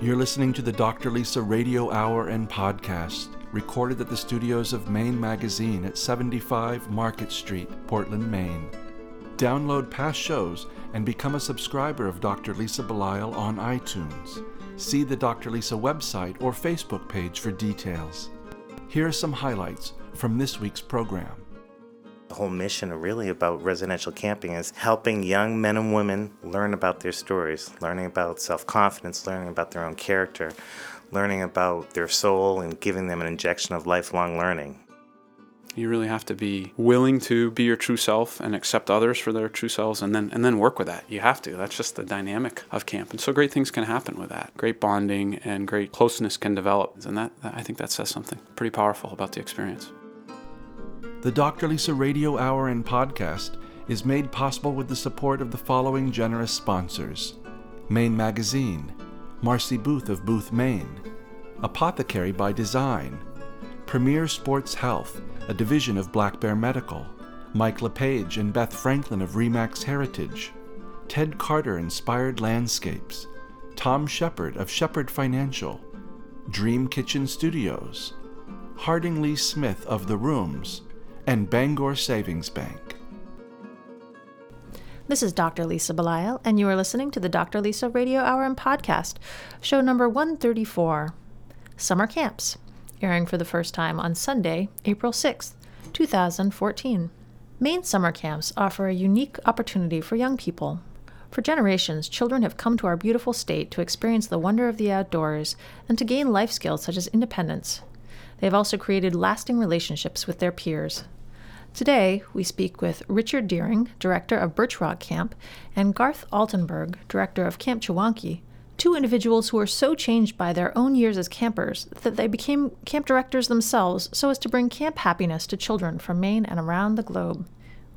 You're listening to the Dr. Lisa Radio Hour and Podcast, recorded at the studios of Maine Magazine at 75 Market Street, Portland, Maine. Download past shows and become a subscriber of Dr. Lisa Belisle on iTunes. See the Dr. Lisa website or Facebook page for details. Here are some highlights from this week's program. The whole mission really about residential camping is helping young men and women learn about their stories, learning about self confidence, learning about their own character, learning about their soul, and giving them an injection of lifelong learning. You really have to be willing to be your true self and accept others for their true selves and then and then work with that. You have to. That's just the dynamic of camp. And so great things can happen with that. Great bonding and great closeness can develop. And that I think that says something pretty powerful about the experience. The Dr. Lisa Radio Hour and Podcast is made possible with the support of the following generous sponsors. Maine Magazine, Marcy Booth of Booth, Maine, Apothecary by Design, Premier Sports Health, a division of Black Bear Medical, Mike LePage and Beth Franklin of Remax Heritage, Ted Carter Inspired Landscapes, Tom Shepard of Shepard Financial, Dream Kitchen Studios, Harding Lee Smith of The Rooms, and Bangor Savings Bank. This is Dr. Lisa Belisle, and you are listening to the Dr. Lisa Radio Hour and Podcast, show number 134 Summer Camps, airing for the first time on Sunday, April 6th, 2014. Maine summer camps offer a unique opportunity for young people. For generations, children have come to our beautiful state to experience the wonder of the outdoors and to gain life skills such as independence. They have also created lasting relationships with their peers. Today, we speak with Richard Deering, director of Birch Rock Camp, and Garth Altenberg, director of Camp Chewonki, two individuals who were so changed by their own years as campers that they became camp directors themselves so as to bring camp happiness to children from Maine and around the globe.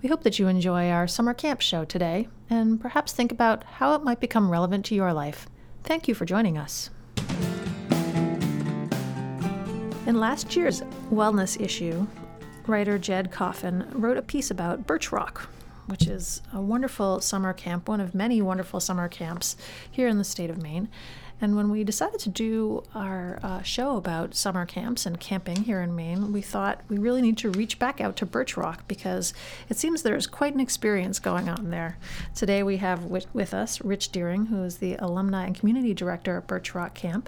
We hope that you enjoy our summer camp show today and perhaps think about how it might become relevant to your life. Thank you for joining us. In last year's wellness issue, writer Jed Coffin wrote a piece about Birch Rock, which is a wonderful summer camp, one of many wonderful summer camps here in the state of Maine. And when we decided to do our uh, show about summer camps and camping here in Maine, we thought we really need to reach back out to Birch Rock because it seems there's quite an experience going on there. Today we have with, with us Rich Deering, who is the alumni and community director at Birch Rock Camp.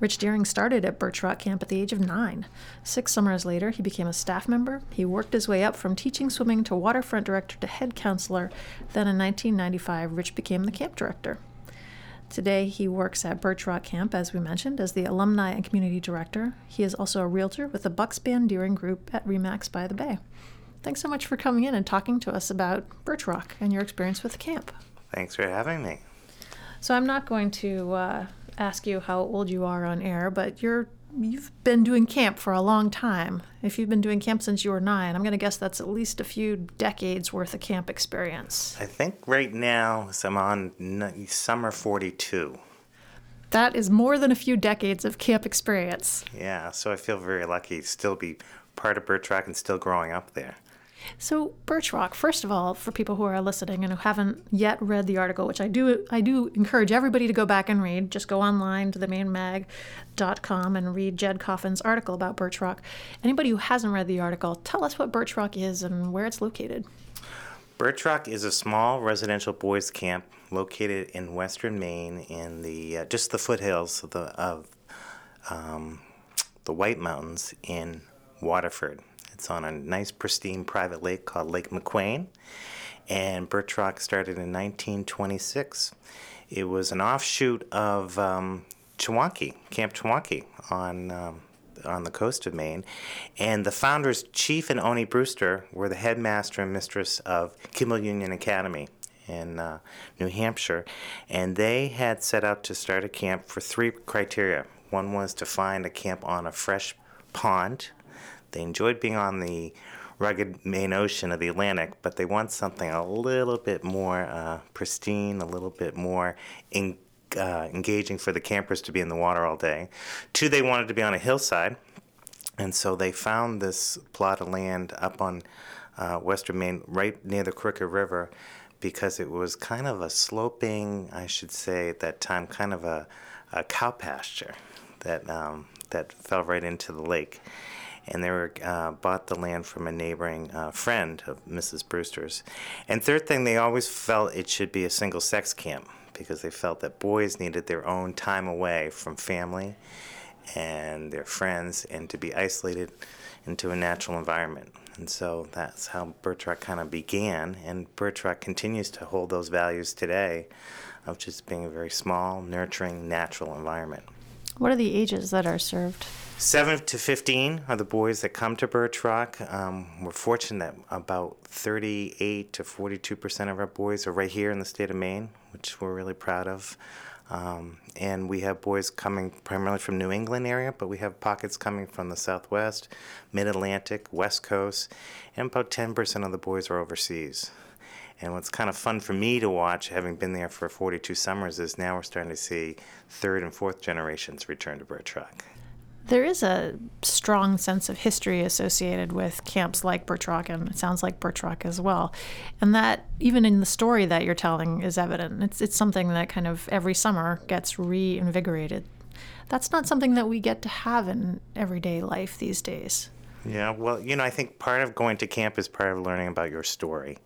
Rich Deering started at Birch Rock Camp at the age of nine. Six summers later, he became a staff member. He worked his way up from teaching swimming to waterfront director to head counselor. Then in 1995, Rich became the camp director. Today, he works at Birch Rock Camp, as we mentioned, as the alumni and community director. He is also a realtor with the Bucks Band Deering Group at Remax by the Bay. Thanks so much for coming in and talking to us about Birch Rock and your experience with the camp. Thanks for having me. So, I'm not going to uh, ask you how old you are on air, but you're you've been doing camp for a long time. If you've been doing camp since you were nine, I'm going to guess that's at least a few decades worth of camp experience. I think right now I'm on summer 42. That is more than a few decades of camp experience. Yeah, so I feel very lucky to still be part of Birch Rock and still growing up there. So Birch Rock, first of all, for people who are listening and who haven't yet read the article, which I do I do encourage everybody to go back and read, just go online to themainemag.com and read Jed Coffin's article about Birch Rock. Anybody who hasn't read the article, tell us what Birch Rock is and where it's located. Birch Rock is a small residential boys camp located in western Maine in the uh, just the foothills of the of um, the White Mountains in Waterford. It's on a nice, pristine private lake called Lake McWain. And Birch Rock started in 1926. It was an offshoot of um, Camp Chewonki on, um, on the coast of Maine. And the founders, Chief and Oni Brewster, were the headmaster and mistress of Kimball Union Academy in uh, New Hampshire, and they had set out to start a camp for three criteria. One was to find a camp on a fresh pond they enjoyed being on the rugged Maine ocean of the Atlantic, but they want something a little bit more uh, pristine, a little bit more uh, engaging for the campers to be in the water all day. Two, they wanted to be on a hillside, and so they found this plot of land up on uh, western Maine, right near the Crooked River, because it was kind of a sloping, I should say at that time, kind of a, a cow pasture that um, that fell right into the lake. And they were uh, bought the land from a neighboring uh, friend of Mrs. Brewster's. And third thing, they always felt it should be a single sex camp because they felt that boys needed their own time away from family and their friends and to be isolated into a natural environment. And so that's how Birch Rock kind of began. And Birch Rock continues to hold those values today of just being a very small, nurturing, natural environment. What are the ages that are served? 7 to 15 are the boys that come to Birch Rock. Um, we're fortunate that about 38 to 42 percent of our boys are right here in the state of Maine, which we're really proud of. Um, and we have boys coming primarily from New England area, but we have pockets coming from the Southwest, Mid-Atlantic, West Coast, and about 10% of the boys are overseas. And what's kind of fun for me to watch, having been there for 42 summers, is now we're starting to see third and fourth generations return to Birch Rock. There is a strong sense of history associated with camps like Birch Rock, and it sounds like Birch Rock as well. And that, even in the story that you're telling, is evident. It's, it's something that kind of every summer gets reinvigorated. That's not something that we get to have in everyday life these days. Yeah, well, you know, I think part of going to camp is part of learning about your story.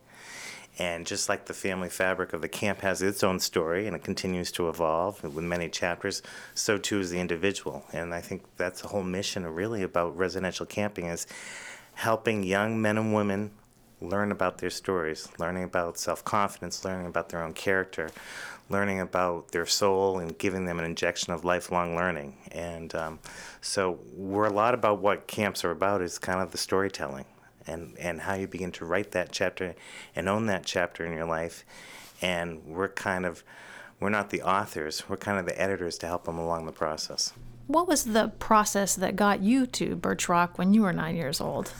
And just like the family fabric of the camp has its own story and it continues to evolve with many chapters, so too is the individual. And I think that's the whole mission really about residential camping is helping young men and women learn about their stories, learning about self-confidence, learning about their own character, learning about their soul and giving them an injection of lifelong learning. And um, so we're a lot about what camps are about is kind of the storytelling and, and how you begin to write that chapter and own that chapter in your life. And we're kind of, we're not the authors, we're kind of the editors to help them along the process. What was the process that got you to Birch Rock when you were nine years old?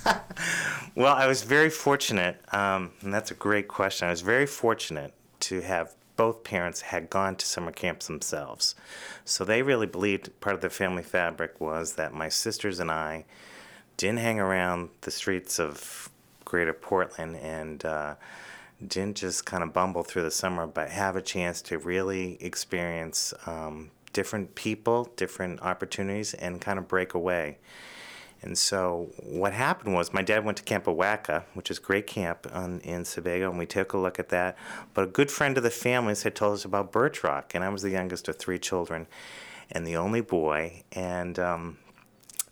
well, I was very fortunate, um, and that's a great question. I was very fortunate to have both parents had gone to summer camps themselves. So they really believed part of the family fabric was that my sisters and I didn't hang around the streets of greater Portland and uh, didn't just kind of bumble through the summer, but have a chance to really experience um, different people, different opportunities, and kind of break away. And so what happened was my dad went to Camp Awaka, which is great camp on, in Sebago, and we took a look at that. But a good friend of the families had told us about Birch Rock, and I was the youngest of three children and the only boy. And um,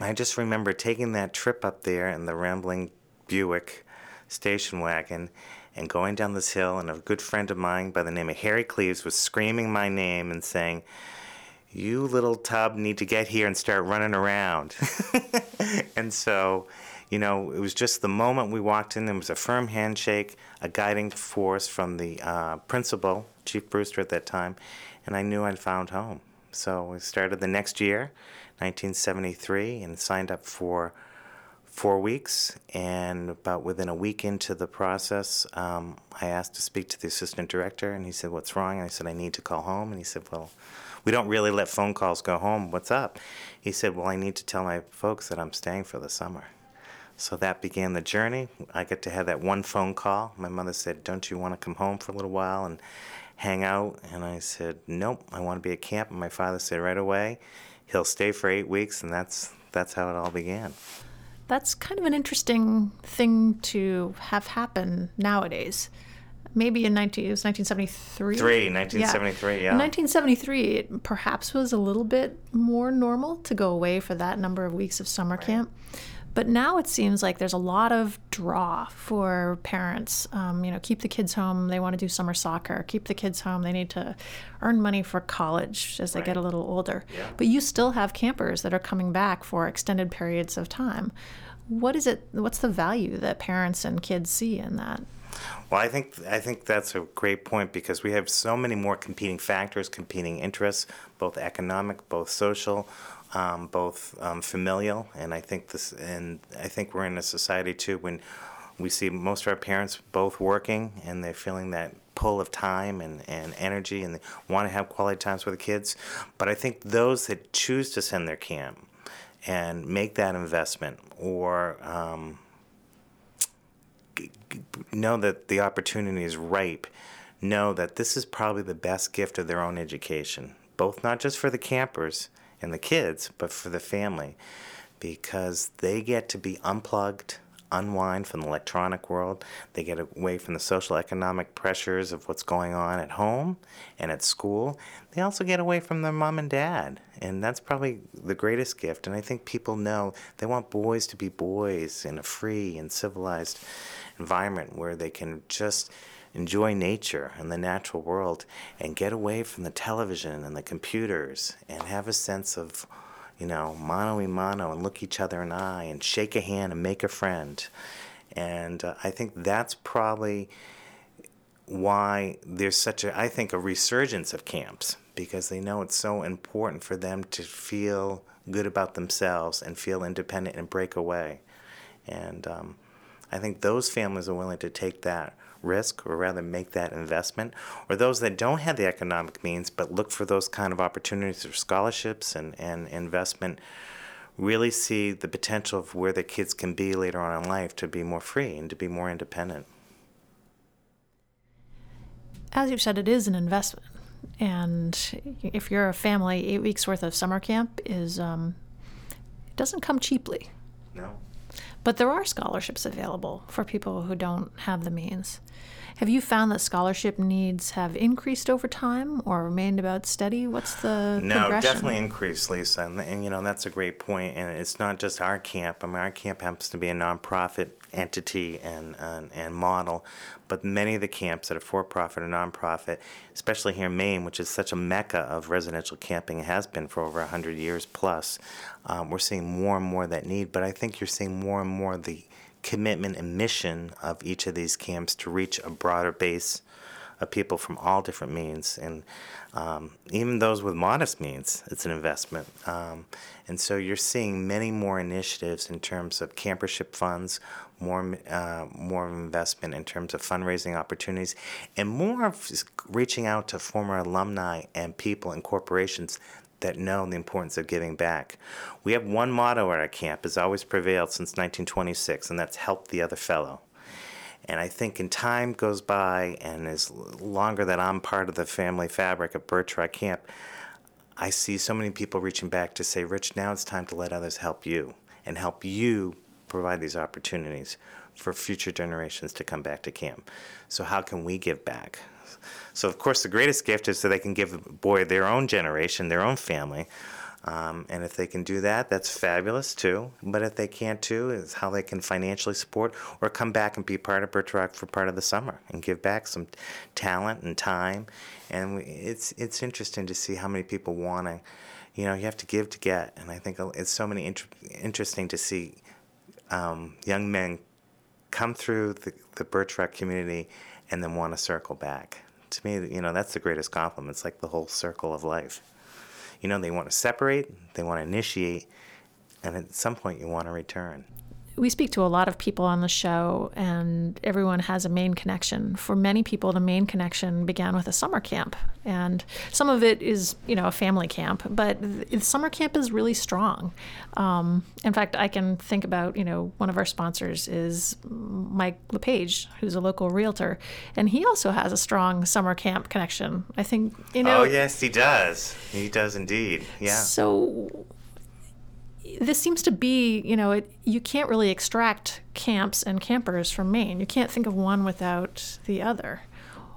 I just remember taking that trip up there in the rambling Buick station wagon and going down this hill, and a good friend of mine by the name of Harry Cleves was screaming my name and saying, You little tub need to get here and start running around. and so, you know, it was just the moment we walked in, there was a firm handshake, a guiding force from the uh, principal, Chief Brewster at that time, and I knew I'd found home. So we started the next year 1973 and signed up for four weeks. And about within a week into the process, um, I asked to speak to the assistant director, and he said, What's wrong? And I said, I need to call home. And he said, Well, we don't really let phone calls go home. What's up? He said, Well, I need to tell my folks that I'm staying for the summer. So that began the journey. I got to have that one phone call. My mother said, Don't you want to come home for a little while and hang out? And I said, Nope, I want to be at camp. And my father said right away, he'll stay for eight weeks, and that's that's how it all began. That's kind of an interesting thing to have happen nowadays. Maybe in 19, it was 1973. Three, 1973, yeah. In 1973, it perhaps was a little bit more normal to go away for that number of weeks of summer right. camp. But now it seems like there's a lot of draw for parents. Um, you know, keep the kids home. They want to do summer soccer. Keep the kids home. They need to earn money for college as they right. get a little older. Yeah. But you still have campers that are coming back for extended periods of time. What is it? What's the value that parents and kids see in that? Well, I think I think that's a great point because we have so many more competing factors, competing interests, both economic, both social, um, both um, familial, and I think this, and I think we're in a society too when we see most of our parents both working and they're feeling that pull of time and, and energy and they want to have quality times with the kids. But I think those that choose to send their camp and make that investment or um, know that the opportunity is ripe, know that this is probably the best gift of their own education, both not just for the campers and the kids, but for the family, because they get to be unplugged unwind from the electronic world. They get away from the social economic pressures of what's going on at home and at school. They also get away from their mom and dad. And that's probably the greatest gift. And I think people know they want boys to be boys in a free and civilized environment where they can just enjoy nature and the natural world and get away from the television and the computers and have a sense of you know, mano a mano and look each other in the eye and shake a hand and make a friend. And uh, I think that's probably why there's such a, I think, a resurgence of camps because they know it's so important for them to feel good about themselves and feel independent and break away. And um, I think those families are willing to take that risk or rather make that investment, or those that don't have the economic means but look for those kind of opportunities or scholarships and, and investment really see the potential of where the kids can be later on in life to be more free and to be more independent. As you've said, it is an investment. And if you're a family, eight weeks worth of summer camp is um, it doesn't come cheaply. No. But there are scholarships available for people who don't have the means. Have you found that scholarship needs have increased over time or remained about steady? What's the no, definitely increased, Lisa, and, and, you know that's a great point. And it's not just our camp. I mean, our camp happens to be a nonprofit entity and and, and model, but many of the camps that are for-profit or nonprofit, especially here in Maine, which is such a mecca of residential camping, has been for over hundred years plus. Um, we're seeing more and more that need, but I think you're seeing more and more the commitment and mission of each of these camps to reach a broader base of people from all different means, and um, even those with modest means, it's an investment. Um, and so you're seeing many more initiatives in terms of campership funds, more uh, more investment in terms of fundraising opportunities, and more of reaching out to former alumni and people and corporations that know the importance of giving back. We have one motto at our camp has always prevailed since 1926, and that's help the other fellow. And I think in time goes by, and as longer that I'm part of the family fabric of Birch Rock Camp, I see so many people reaching back to say, Rich, now it's time to let others help you and help you provide these opportunities for future generations to come back to camp. So, how can we give back? So, of course, the greatest gift is that they can give boy their own generation, their own family. Um, and if they can do that, that's fabulous too. But if they can't too, is how they can financially support or come back and be part of Rock for part of the summer and give back some talent and time. And we, it's it's interesting to see how many people want to, you know, you have to give to get. And I think it's so many inter- interesting to see um, young men come through the, the Rock community and then want to circle back. To me, you know, that's the greatest compliment. It's like the whole circle of life. You know, they want to separate, they want to initiate, and at some point you want to return we speak to a lot of people on the show, and everyone has a Maine connection. For many people, the Maine connection began with a summer camp, and some of it is, you know, a family camp, but the summer camp is really strong. Um, in fact, I can think about, you know, one of our sponsors is Mike LePage, who's a local realtor, and he also has a strong summer camp connection. I think, you know. Oh, yes, he does. He does indeed. Yeah. So this seems to be, you know, it, you can't really extract camps and campers from Maine. You can't think of one without the other.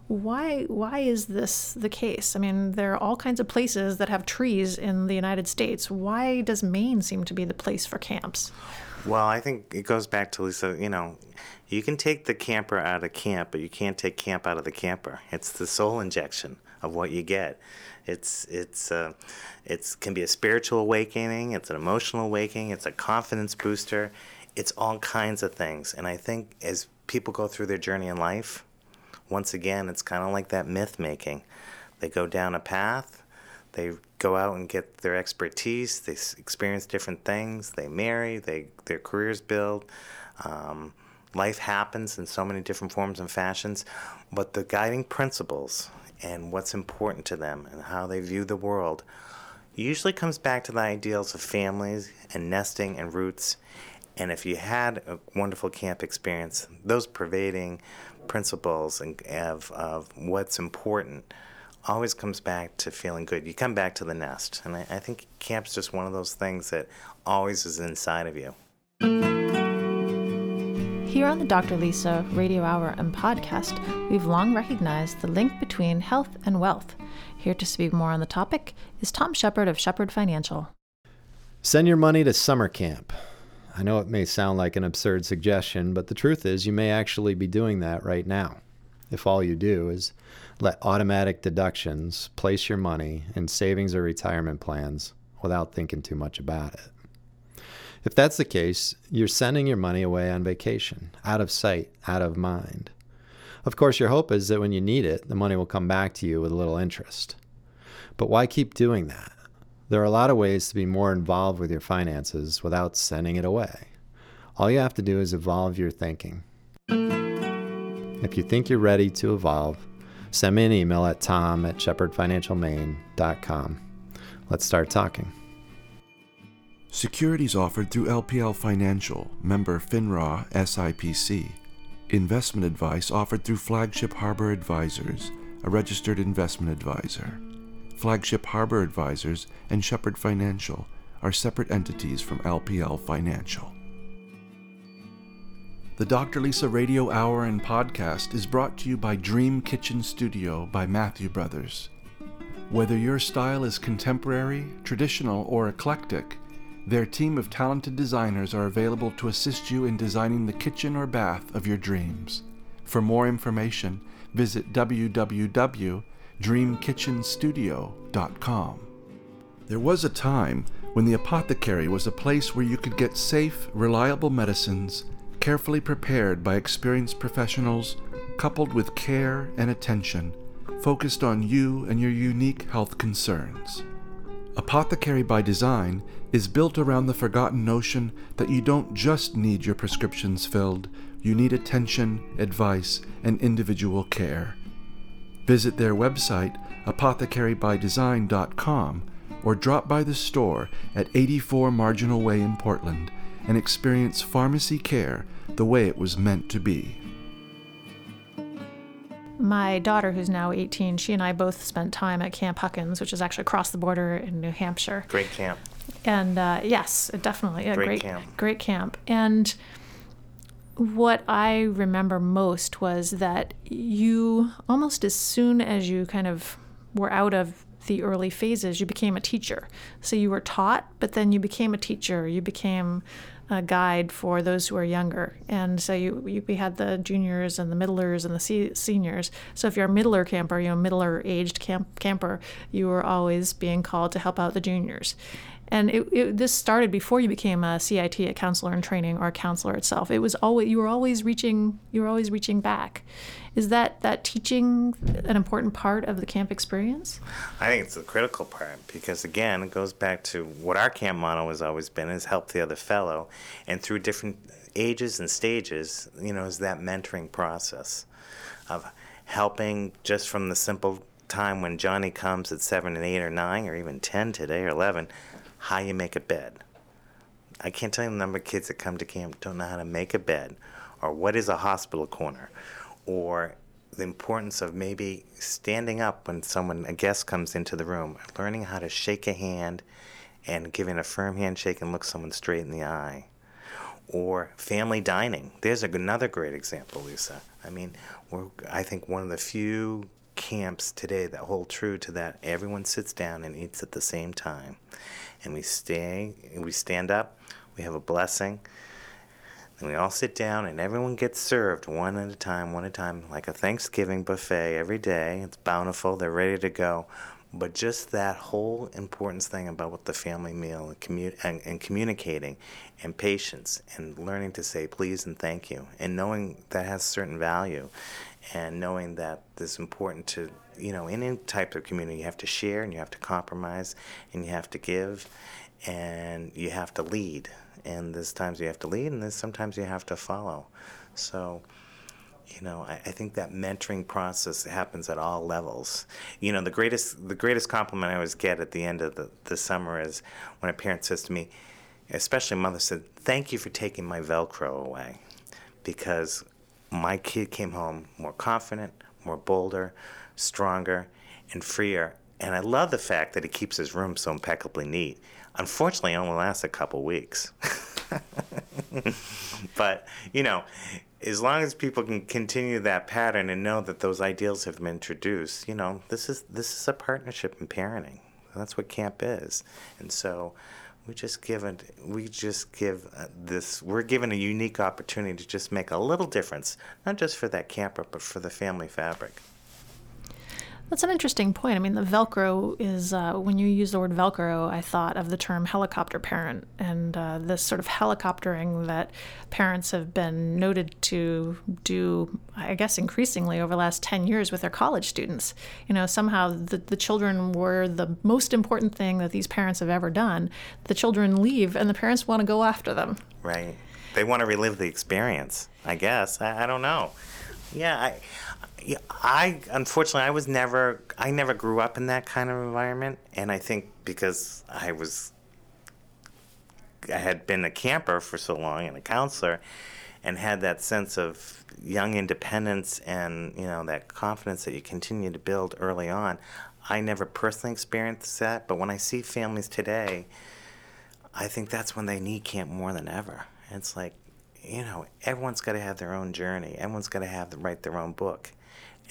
Why why is this the case? I mean, there are all kinds of places that have trees in the United States. Why does Maine seem to be the place for camps? Well, I think it goes back to Lisa, you know, you can take the camper out of camp, but you can't take camp out of the camper. It's the soul injection of what you get. It's it's uh, it's can be a spiritual awakening. It's an emotional awakening. It's a confidence booster. It's all kinds of things. And I think as people go through their journey in life, once again, it's kind of like that myth making. They go down a path. They go out and get their expertise. They experience different things. They marry. They their careers build. Um, life happens in so many different forms and fashions, but the guiding principles and what's important to them and how they view the world usually comes back to the ideals of families and nesting and roots And if you had a wonderful camp experience, those pervading principles and of, of what's important always comes back to feeling good. You come back to the nest. And I, I think camp's just one of those things that always is inside of you. Here on the Dr. Lisa Radio Hour and podcast, we've long recognized the link between health and wealth. Here to speak more on the topic is Tom Shepard of Shepard Financial. Send your money to summer camp. I know it may sound like an absurd suggestion, but the truth is you may actually be doing that right now. If all you do is let automatic deductions place your money in savings or retirement plans without thinking too much about it. If that's the case, you're sending your money away on vacation, out of sight, out of mind. Of course, your hope is that when you need it, the money will come back to you with a little interest. But why keep doing that? There are a lot of ways to be more involved with your finances without sending it away. All you have to do is evolve your thinking. If you think you're ready to evolve, send me an email at tom at shepardfinancialmaine.com. Let's start talking. Securities offered through LPL Financial, member FINRA SIPC. Investment advice offered through Flagship Harbor Advisors, a registered investment advisor. Flagship Harbor Advisors and Shepard Financial are separate entities from LPL Financial. The Dr. Lisa Radio Hour and Podcast is brought to you by Dream Kitchen Studio by Matthew Brothers. Whether your style is contemporary, traditional, or eclectic, their team of talented designers are available to assist you in designing the kitchen or bath of your dreams. For more information, visit www.dreamkitchenstudio.com. There was a time when the apothecary was a place where you could get safe, reliable medicines, carefully prepared by experienced professionals, coupled with care and attention, focused on you and your unique health concerns. Apothecary by Design is built around the forgotten notion that you don't just need your prescriptions filled, you need attention, advice, and individual care. Visit their website, apothecarybydesign.com, or drop by the store at 84 Marginal Way in Portland and experience pharmacy care the way it was meant to be. My daughter, who's now 18, she and I both spent time at Camp Huckins, which is actually across the border in New Hampshire. Great camp. And uh, yes, definitely a Great great, camp. great camp. And what I remember most was that you almost as soon as you kind of were out of the early phases, you became a teacher. So you were taught, but then you became a teacher. You became a guide for those who are younger. And so you, you we had the juniors and the middlers and the se- seniors. So if you're a middler camper, you know, middler aged camp, camper, you were always being called to help out the juniors. And it, it, this started before you became a CIT, a counselor in training, or a counselor itself. It was always you were always reaching you were always reaching back. Is that that teaching an important part of the camp experience? I think it's the critical part because again, it goes back to what our camp motto has always been: is help the other fellow, and through different ages and stages, you know, is that mentoring process of helping just from the simple time when Johnny comes at seven and eight or nine or even ten today or eleven, how you make a bed. I can't tell you the number of kids that come to camp don't know how to make a bed, or what is a hospital corner, or the importance of maybe standing up when someone a guest comes into the room, learning how to shake a hand and giving a firm handshake and look someone straight in the eye. Or family dining. There's another great example, Lisa. I mean, we're, I think one of the few camps today that hold true to that. Everyone sits down and eats at the same time, and we stay. We stand up. We have a blessing. And we all sit down and everyone gets served one at a time, one at a time, like a Thanksgiving buffet every day. It's bountiful, they're ready to go. But just that whole importance thing about what the family meal and, commu- and, and communicating and patience and learning to say please and thank you and knowing that has certain value and knowing that it's important to, you know, in any type of community, you have to share and you have to compromise and you have to give and you have to lead. And there's times you have to lead and there's sometimes you have to follow. So you know I, I, think that mentoring process happens at all levels. You know the greatest the greatest compliment i always get at the end of the, the summer is when a parent says to me especially mother said, "Thank you for taking my Velcro away," because my kid came home more confident, more bolder, stronger, and freer. And I love the fact that he keeps his room so impeccably neat. Unfortunately, it only lasts a couple weeks. but, you know, as long as people can continue that pattern and know that those ideals have been introduced, you know, this is this is a partnership in parenting. That's what camp is. And so we just give it we just give uh, this we're given a unique opportunity to just make a little difference, not just for that camper but for the family fabric. That's an interesting point. I mean, the Velcro is, uh, when you use the word Velcro, I thought of the term helicopter parent and uh, this sort of helicoptering that parents have been noted to do, I guess, increasingly over the last 10 years with their college students. You know, somehow the, the children were the most important thing that these parents have ever done. The children leave and the parents want to go after them. Right. They want to relive the experience, I guess. I, I don't know. Yeah, I I unfortunately I was never I never grew up in that kind of environment, and I think because I was I had been a camper for so long and a counselor, and had that sense of young independence and you know that confidence that you continue to build early on. I never personally experienced that, but when I see families today, I think that's when they need camp more than ever. It's like, you know, everyone's got to have their own journey. Everyone's got to have to write their own book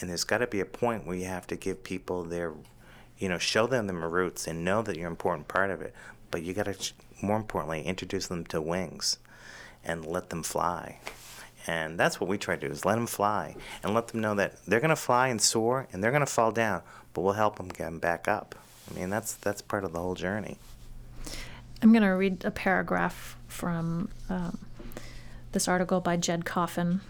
and there's got to be a point where you have to give people their you know show them the roots and know that you're an important part of it. But you got to more importantly introduce them to wings and let them fly. And that's what we try to do is let them fly and let them know that they're going to fly and soar and they're going to fall down but we'll help them get them back up. I mean that's that's part of the whole journey. I'm going to read a paragraph from um, this article by jed coffin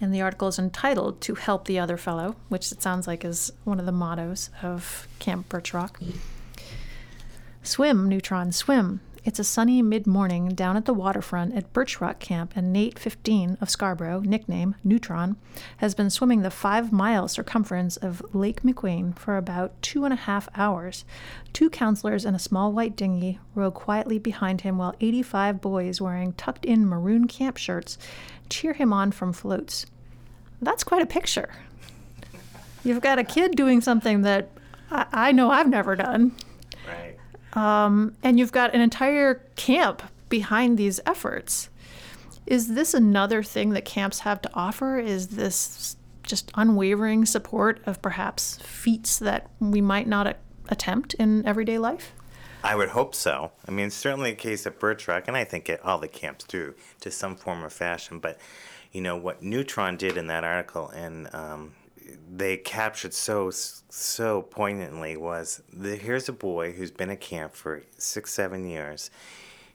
and the article is entitled To Help the Other Fellow, which it sounds like is one of the mottos of Camp Birch Rock. Swim, Neutron, swim. It's a sunny mid morning down at the waterfront at Birch Rock Camp, and Nate, 15, of Scarborough, nickname Neutron, has been swimming the five mile circumference of Lake McWain for about two and a half hours. Two counselors in a small white dinghy row quietly behind him while 85 boys wearing tucked in maroon camp shirts cheer him on from floats. That's quite a picture. You've got a kid doing something that I, I know I've never done. Right. Um, and you've got an entire camp behind these efforts. Is this another thing that camps have to offer? Is this just unwavering support of perhaps feats that we might not a- attempt in everyday life? I would hope so. I mean, certainly a case at Birch Rock, and I think it, all the camps do to some form or fashion. But, you know, what Neutron did in that article, and um, they captured so so poignantly was the, here's a boy who's been at camp for six, seven years.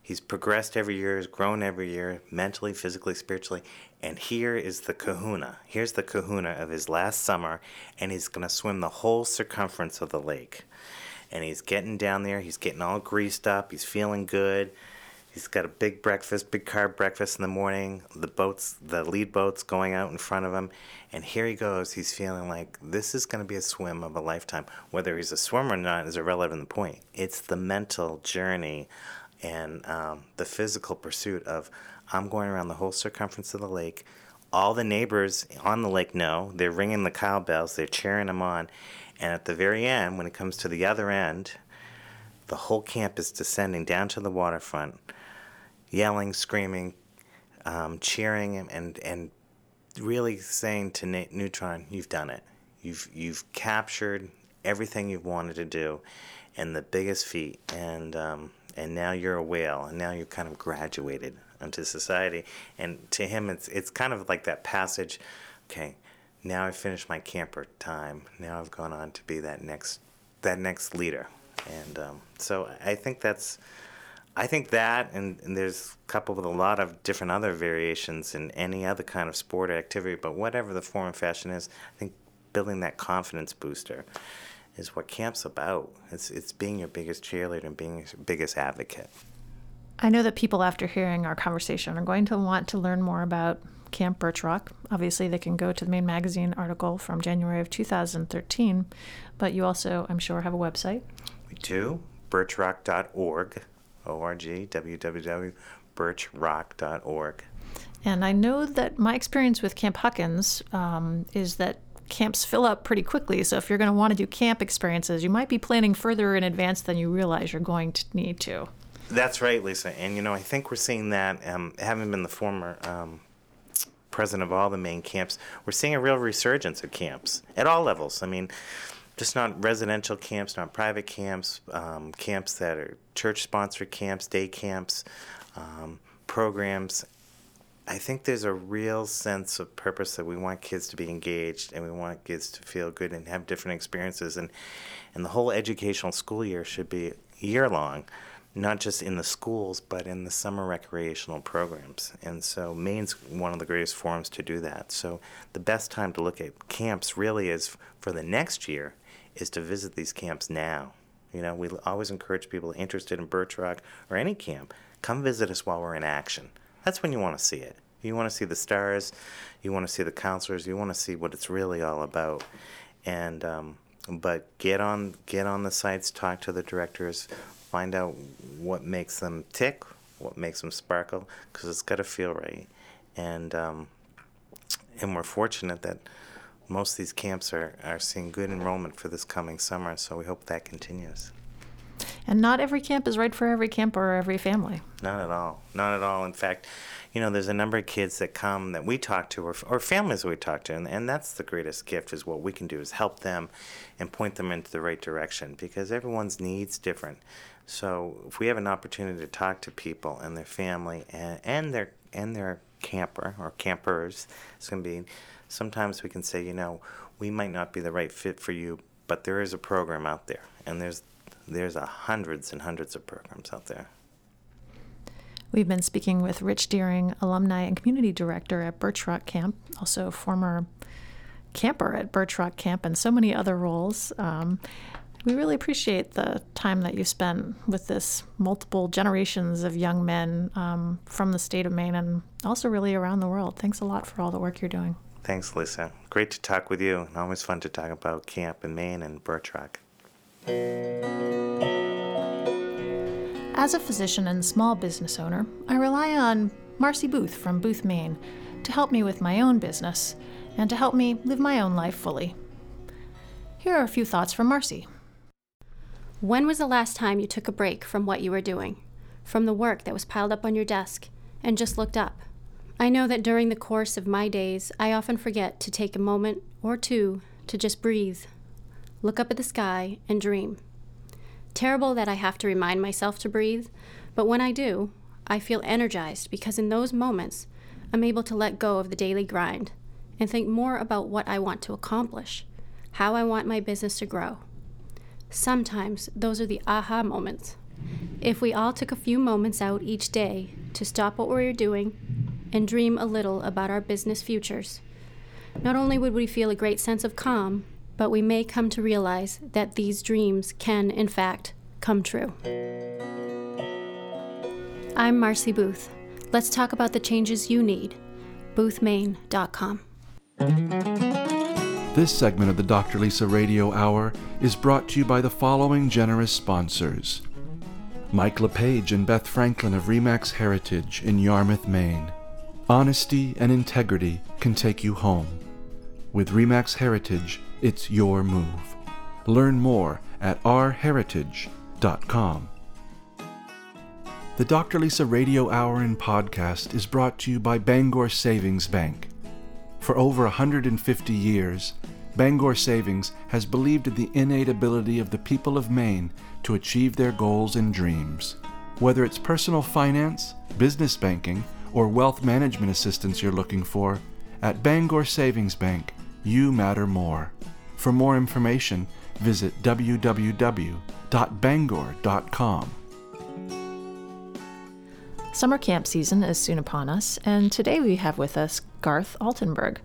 He's progressed every year, has grown every year, mentally, physically, spiritually. And here is the kahuna. Here's the kahuna of his last summer, and he's going to swim the whole circumference of the lake and he's getting down there. He's getting all greased up. He's feeling good. He's got a big breakfast, big carb breakfast in the morning. The boats, the lead boats going out in front of him. And here he goes. He's feeling like this is going to be a swim of a lifetime. Whether he's a swimmer or not is irrelevant The point. It's the mental journey and um, the physical pursuit of I'm going around the whole circumference of the lake. All the neighbors on the lake know. They're ringing the cowbells. They're cheering him on. And at the very end, when it comes to the other end, the whole camp is descending down to the waterfront, yelling, screaming, um, cheering, and, and really saying to Nate Neutron, You've done it. You've, you've captured everything you've wanted to do and the biggest feat. And, um, and now you're a whale, and now you've kind of graduated into society. And to him, it's, it's kind of like that passage okay, now I've finished my camper time. Now I've gone on to be that next that next leader, and um, so I think that's I think that, and, and there's coupled with a lot of different other variations in any other kind of sport or activity, but whatever the form and fashion is, I think building that confidence booster is what camp's about. It's it's being your biggest cheerleader and being your biggest advocate. I know that people after hearing our conversation are going to want to learn more about Camp Birch Rock. Obviously, they can go to the Maine Magazine article from January of 2013, but you also, I'm sure, have a website. We do, birchrock.org. O-R-G, www.birchrock.org. And I know that my experience with Camp Huckins um, is that camps fill up pretty quickly. So if you're going to want to do camp experiences, you might be planning further in advance than you realize you're going to need to. That's right, Lisa. And you know, I think we're seeing that. Um, having been the former um, president of all the Maine camps, we're seeing a real resurgence of camps at all levels. I mean, just not residential camps, not private camps, um, camps that are church-sponsored camps, day camps, um, programs. I think there's a real sense of purpose that we want kids to be engaged and we want kids to feel good and have different experiences and and the whole educational school year should be year long not just in the schools, but in the summer recreational programs. And so Maine's one of the greatest forums to do that. So the best time to look at camps really is for the next year is to visit these camps now. You know, we always encourage people interested in Birch Rock or any camp, come visit us while we're in action. That's when you want to see it. You want to see the stars, you want to see the counselors, you want to see what it's really all about. And um, but get on get on the sites, talk to the directors, find out what makes them tick, what makes them sparkle, because it's got to feel right. And um, and we're fortunate that most of these camps are, are seeing good enrollment for this coming summer, so we hope that continues. And not every camp is right for every camp or every family. Not at all. Not at all. In fact, you know, there's a number of kids that come that we talk to or, or families we talk to, and, and that's the greatest gift is what we can do is help them and point them into the right direction because everyone's needs different. So if we have an opportunity to talk to people and their family and, and their and their camper or campers, it's going to be sometimes we can say, you know, we might not be the right fit for you, but there is a program out there, and there's there's a hundreds and hundreds of programs out there. We've been speaking with Rich Deering, alumni and community director at Birch Rock Camp, also former camper at Birch Rock Camp, and so many other roles. Um, we really appreciate the time that you spent with this multiple generations of young men um, from the state of Maine and also really around the world. Thanks a lot for all the work you're doing. Thanks, Lisa. Great to talk with you. Always fun to talk about camp in Maine and Birch Rock. As a physician and small business owner, I rely on Marcy Booth from Booth, Maine to help me with my own business and to help me live my own life fully. Here are a few thoughts from Marcy. When was the last time you took a break from what you were doing, from the work that was piled up on your desk, and just looked up? I know that during the course of my days, I often forget to take a moment or two to just breathe, look up at the sky, and dream. Terrible that I have to remind myself to breathe, but when I do, I feel energized because in those moments, I'm able to let go of the daily grind and think more about what I want to accomplish, how I want my business to grow. Sometimes those are the aha moments. If we all took a few moments out each day to stop what we're doing and dream a little about our business futures, not only would we feel a great sense of calm, but we may come to realize that these dreams can, in fact, come true. I'm Marcy Booth. Let's talk about the changes you need. BoothMaine.com. This segment of the Dr. Lisa Radio Hour is brought to you by the following generous sponsors Mike LePage and Beth Franklin of Remax Heritage in Yarmouth, Maine. Honesty and integrity can take you home. With Remax Heritage, it's your move. Learn more at ourheritage.com. The Dr. Lisa Radio Hour and podcast is brought to you by Bangor Savings Bank. For over 150 years, Bangor Savings has believed in the innate ability of the people of Maine to achieve their goals and dreams. Whether it's personal finance, business banking, or wealth management assistance you're looking for, at Bangor Savings Bank, you matter more. For more information, visit www.bangor.com. Summer camp season is soon upon us, and today we have with us Garth Altenberg.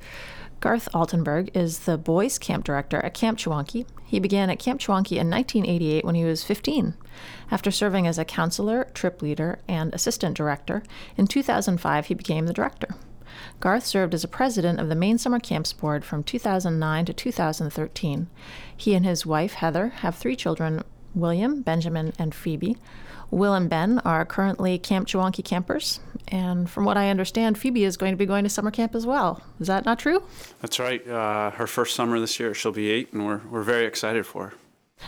Garth Altenberg is the boys' camp director at Camp Chewonki. He began at Camp Chewonki in 1988 when he was 15. After serving as a counselor, trip leader, and assistant director, in 2005 he became the director. Garth served as a president of the Maine Summer Camps Board from 2009 to 2013. He and his wife, Heather, have three children William, Benjamin, and Phoebe. Will and Ben are currently Camp Chewonki campers, and from what I understand, Phoebe is going to be going to summer camp as well. Is that not true? That's right. Uh, her first summer this year. She'll be eight, and we're, we're very excited for her.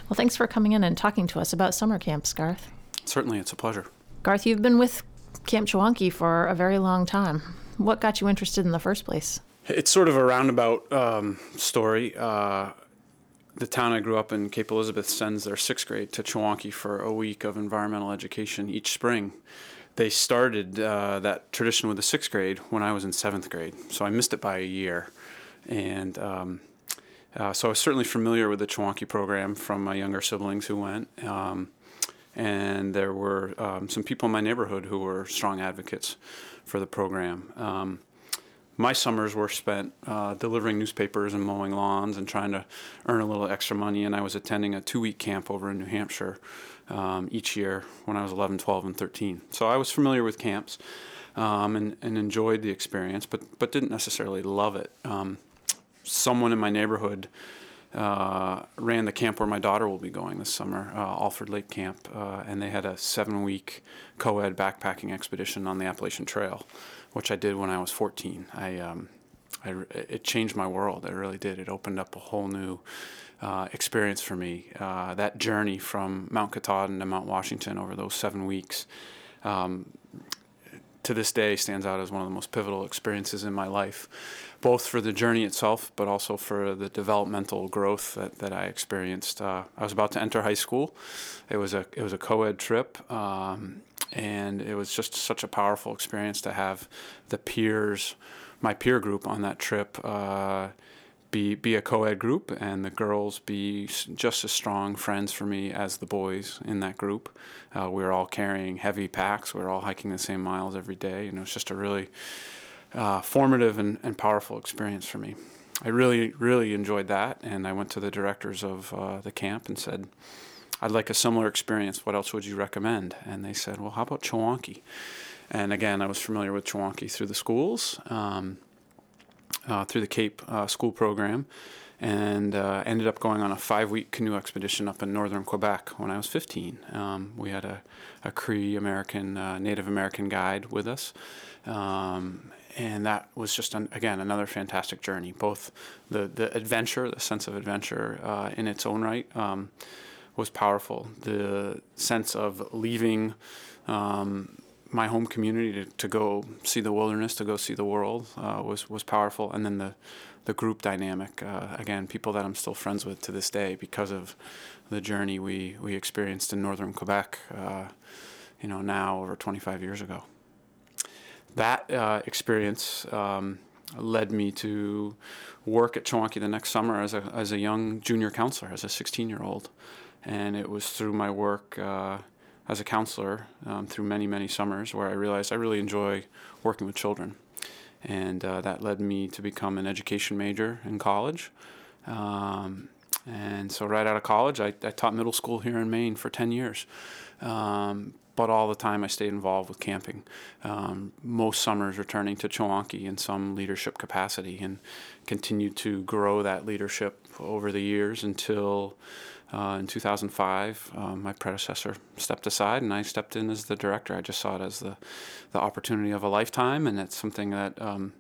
Well, thanks for coming in and talking to us about summer camps, Garth. Certainly, it's a pleasure. Garth, you've been with Camp Chewonki for a very long time. What got you interested in the first place? It's sort of a roundabout um, story. Uh, the town I grew up in, Cape Elizabeth, sends their sixth grade to Chewonki for a week of environmental education each spring. They started uh, that tradition with the sixth grade when I was in seventh grade, so I missed it by a year. And um, uh, so I was certainly familiar with the Chewonki program from my younger siblings who went. Um, and there were um, some people in my neighborhood who were strong advocates for the program. Um, my summers were spent uh, delivering newspapers and mowing lawns and trying to earn a little extra money. And I was attending a two week camp over in New Hampshire um, each year when I was 11, 12, and 13. So I was familiar with camps um, and, and enjoyed the experience, but, but didn't necessarily love it. Um, someone in my neighborhood uh, ran the camp where my daughter will be going this summer, uh, Alford Lake Camp, uh, and they had a seven week co ed backpacking expedition on the Appalachian Trail which I did when I was 14. I, um, I, it changed my world. It really did. It opened up a whole new uh, experience for me. Uh, that journey from Mount Katahdin to Mount Washington over those seven weeks, um, to this day, stands out as one of the most pivotal experiences in my life, both for the journey itself, but also for the developmental growth that, that I experienced. Uh, I was about to enter high school. It was a it was a co-ed trip. Um, and it was just such a powerful experience to have the peers, my peer group on that trip, uh, be be a co-ed group, and the girls be just as strong friends for me as the boys in that group. Uh, we were all carrying heavy packs. We were all hiking the same miles every day, and it was just a really uh, formative and, and powerful experience for me. I really, really enjoyed that, and I went to the directors of uh, the camp and said, I'd like a similar experience. What else would you recommend? And they said, well, how about Chewonki? And again, I was familiar with Chewonki through the schools, um, uh, through the Cape uh, school program, and uh, ended up going on a five week canoe expedition up in northern Quebec when I was 15. Um, we had a, a Cree American, uh, Native American guide with us. Um, and that was just an, again another fantastic journey. Both the the adventure, the sense of adventure uh, in its own right, um, was powerful. The sense of leaving um, my home community to, to go see the wilderness, to go see the world, uh, was was powerful. And then the the group dynamic, uh, again, people that I'm still friends with to this day because of the journey we we experienced in northern Quebec. Uh, you know, now over 25 years ago. That uh, experience. Um, led me to work at Chewonki the next summer as a, as a young junior counselor, as a 16 year old and it was through my work uh, as a counselor um, through many many summers where I realized I really enjoy working with children, and uh, that led me to become an education major in college. Um, and so right out of college, I, I, taught middle school here in Maine for 10 years. Um, but all the time I stayed involved with camping. Um, most summers returning to Chewonki in some leadership capacity and continued to grow that leadership over the years until uh, in 2005, um, my predecessor stepped aside, and I stepped in as the director. I just saw it as the, the opportunity of a lifetime, and it's something that, um,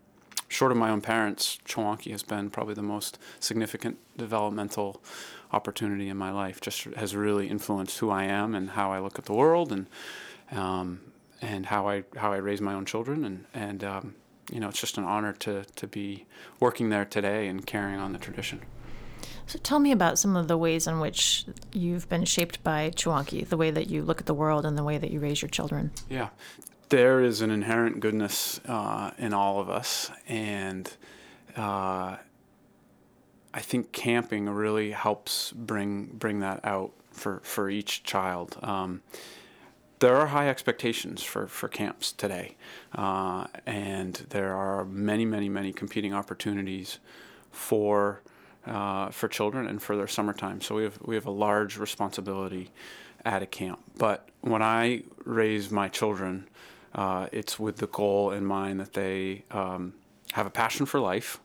short of my own parents, Chewonki has been probably the most significant developmental opportunity in my life. Just has really influenced who I am and how I look at the world, and um, and how I how I raise my own children, and and um, you know, it's just an honor to to be working there today and carrying on the tradition. So tell me about some of the ways in which you've been shaped by Chewonki, the way that you look at the world and the way that you raise your children. Yeah. There is an inherent goodness uh, in all of us. And uh, I think camping really helps bring, bring that out for, for each child. Um, there are high expectations for, for camps today, uh, and there are many, many, many competing opportunities for uh, for children and for their summertime. So we have we have a large responsibility at a camp. But when I raise my children, uh, it's with the goal in mind that they um, have a passion for life,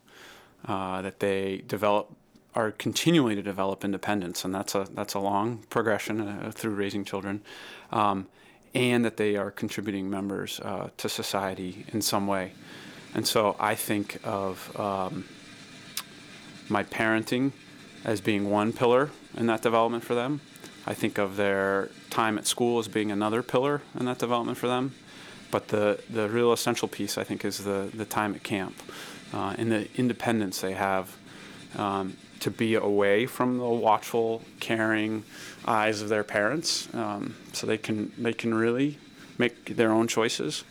uh, that they develop are continuing to develop independence, and that's a that's a long progression uh, through raising children, um, and that they are contributing members uh, to society in some way. And so I think of um, my parenting as being one pillar in that development for them. I think of their time at school as being another pillar in that development for them. But the, the real essential piece, I think, is the, the time at camp uh, and the independence they have um, to be away from the watchful, caring eyes of their parents, um, so they can they can really make their own choices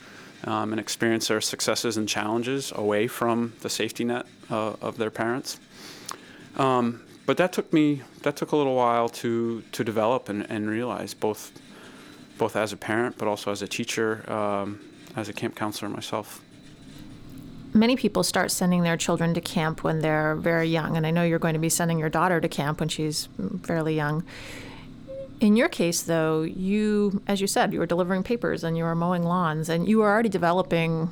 um, and experience their successes and challenges away from the safety net uh, of their parents. Um, but that took me that took a little while to to develop and, and realize both both as a parent but also as a teacher um, as a camp counselor myself many people start sending their children to camp when they're very young and i know you're going to be sending your daughter to camp when she's fairly young in your case though you as you said you were delivering papers and you were mowing lawns and you were already developing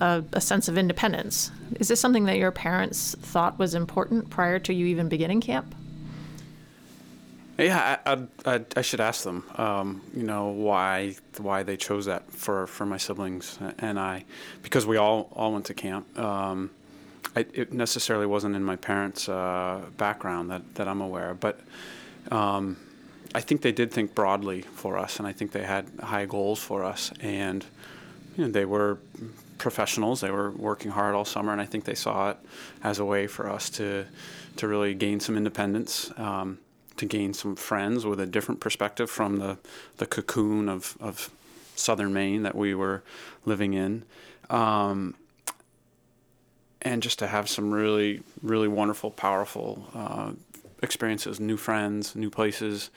a, a, sense of independence. Is this something that your parents thought was important prior to you even beginning camp? Yeah, I, I, I should ask them. Um, you know why why they chose that for, for my siblings and I, because we all all went to camp. Um, I, it necessarily wasn't in my parents' uh, background that, that I'm aware, of, but um, I think they did think broadly for us, and I think they had high goals for us, and you know, they were professionals. They were working hard all summer, and I think they saw it as a way for us to to really gain some independence, um, to gain some friends with a different perspective from the the cocoon of of southern Maine that we were living in. Um, and just to have some really, really wonderful, powerful uh, experiences, new friends, new places,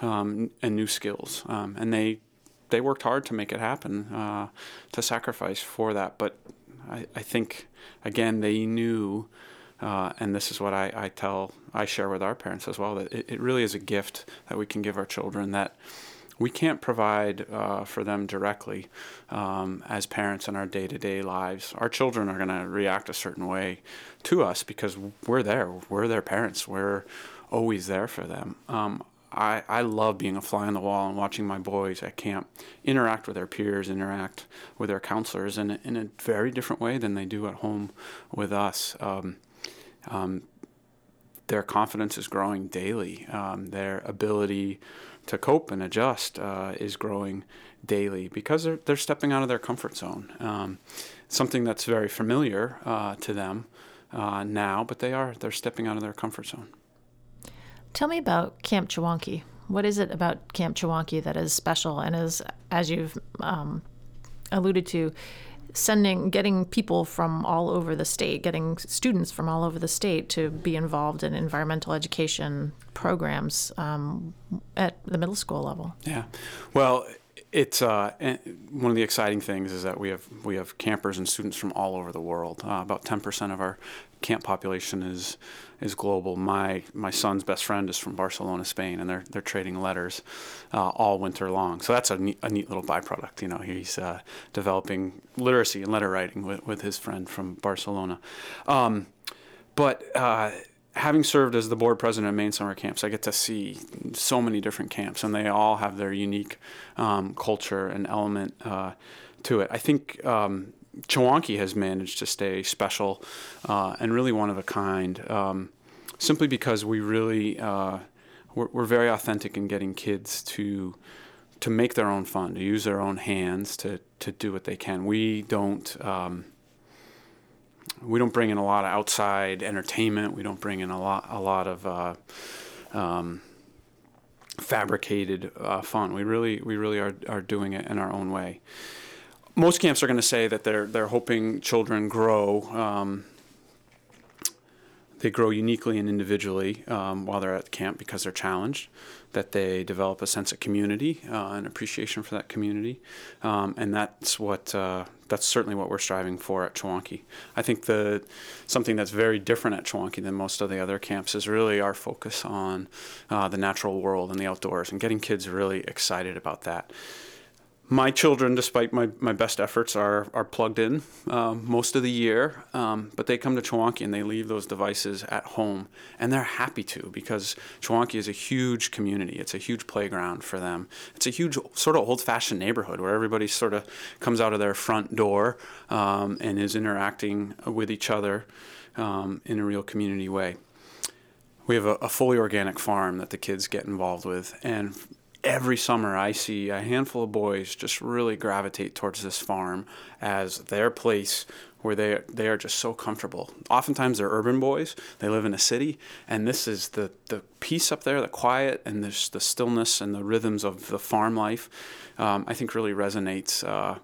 um, and new skills. Um, and they they worked hard to make it happen, uh, to sacrifice for that. But I, I think, again, they knew, uh, and this is what I, I tell, I share with our parents as well, that it, it really is a gift that we can give our children that we can't provide uh, for them directly um, as parents in our day to day lives. Our children are going to react a certain way to us because we're there. We're their parents. We're always there for them. Um, I, I love being a fly on the wall and watching my boys at camp interact with their peers, interact with their counselors in a, in a very different way than they do at home with us. Um, um, their confidence is growing daily. Um, their ability to cope and adjust uh, is growing daily because they're, they're stepping out of their comfort zone. Um, something that's very familiar uh, to them uh, now, but they are they're stepping out of their comfort zone. Tell me about Camp Chewonki. What is it about Camp Chewonki that is special and is, as you've um, alluded to, sending, getting people from all over the state, getting students from all over the state to be involved in environmental education programs um, at the middle school level? Yeah. Well, it's uh, one of the exciting things is that we have we have campers and students from all over the world. Uh, about 10% of our camp population is is global. My my son's best friend is from Barcelona, Spain, and they're they're trading letters uh, all winter long. So that's a neat, a neat little byproduct. You know, he's uh, developing literacy and letter writing with, with his friend from Barcelona. Um, but uh, having served as the board president of Maine Summer Camps, I get to see so many different camps, and they all have their unique um, culture and element uh, to it. I think um, Chewonki has managed to stay special uh, and really one of a kind, um, simply because we really uh, we're, we're, very authentic in getting kids to to make their own fun, to use their own hands, to to do what they can. We don't. Um, we don't bring in a lot of outside entertainment. We don't bring in a lot a lot of uh, um, fabricated uh, fun. We really we really are, are doing it in our own way most camps are going to say that they're they're hoping children grow. Um, they grow uniquely and individually um, while they're at camp because they're challenged. That they develop a sense of community uh, and appreciation for that community, um, and that's what uh, that's certainly what we're striving for at Chewonki. I think the something that's very different at Chewonki than most of the other camps is really our focus on uh, the natural world and the outdoors, and getting kids really excited about that my children, despite my, my best efforts, are are plugged in um, most of the year. Um, but they come to Chewonki and they leave those devices at home, and they're happy to because Chewonki is a huge community. It's a huge playground for them. It's a huge sort of old-fashioned neighborhood where everybody sort of comes out of their front door um, and is interacting with each other um, in a real community way. We have a, a fully organic farm that the kids get involved with, and every summer I see a handful of boys just really gravitate towards this farm as their place where they they are just so comfortable. Oftentimes they're urban boys. They live in a city, and this is the the peace up there, the quiet, and there's the stillness and the rhythms of the farm life. Um, I think really resonates. Uh,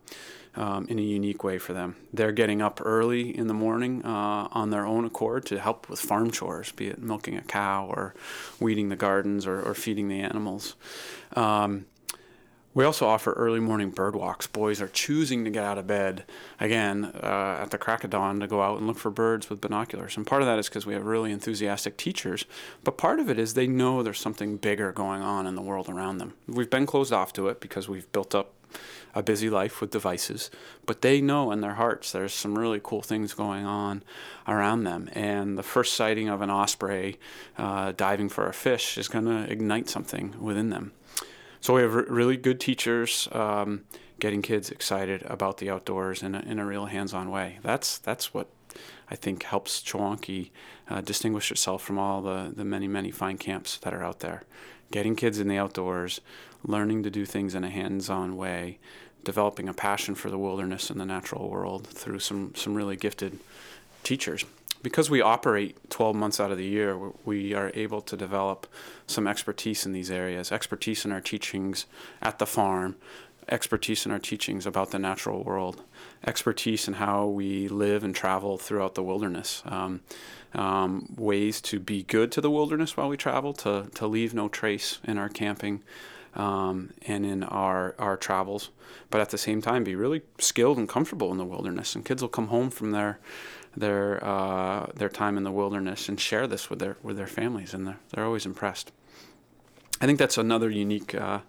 um, in a unique way for them. They're getting up early in the morning uh, on their own accord to help with farm chores, be it milking a cow or weeding the gardens or, or feeding the animals. Um, we also offer early morning bird walks. Boys are choosing to get out of bed again uh, at the crack of dawn to go out and look for birds with binoculars. And part of that is because we have really enthusiastic teachers, but part of it is they know there's something bigger going on in the world around them. We've been closed off to it because we've built up a busy life with devices, but they know in their hearts there's some really cool things going on around them. And the first sighting of an osprey uh, diving for a fish is going to ignite something within them. So we have really good teachers um, getting kids excited about the outdoors in a, in a real hands-on way. That's that's what I think helps Chewonki uh, distinguish itself from all the, the many, many fine camps that are out there. Getting kids in the outdoors, learning to do things in a hands on way, developing a passion for the wilderness and the natural world through some, some really gifted teachers. Because we operate 12 months out of the year, we are able to develop some expertise in these areas, expertise in our teachings at the farm, expertise in our teachings about the natural world, expertise in how we live and travel throughout the wilderness, um, um, ways to be good to the wilderness while we travel, to, to leave no trace in our camping, um, and in our, our travels, but at the same time be really skilled and comfortable in the wilderness. And kids will come home from their their uh, their time in the wilderness and share this with their with their families, and they're they're always impressed. I think that's another unique uh,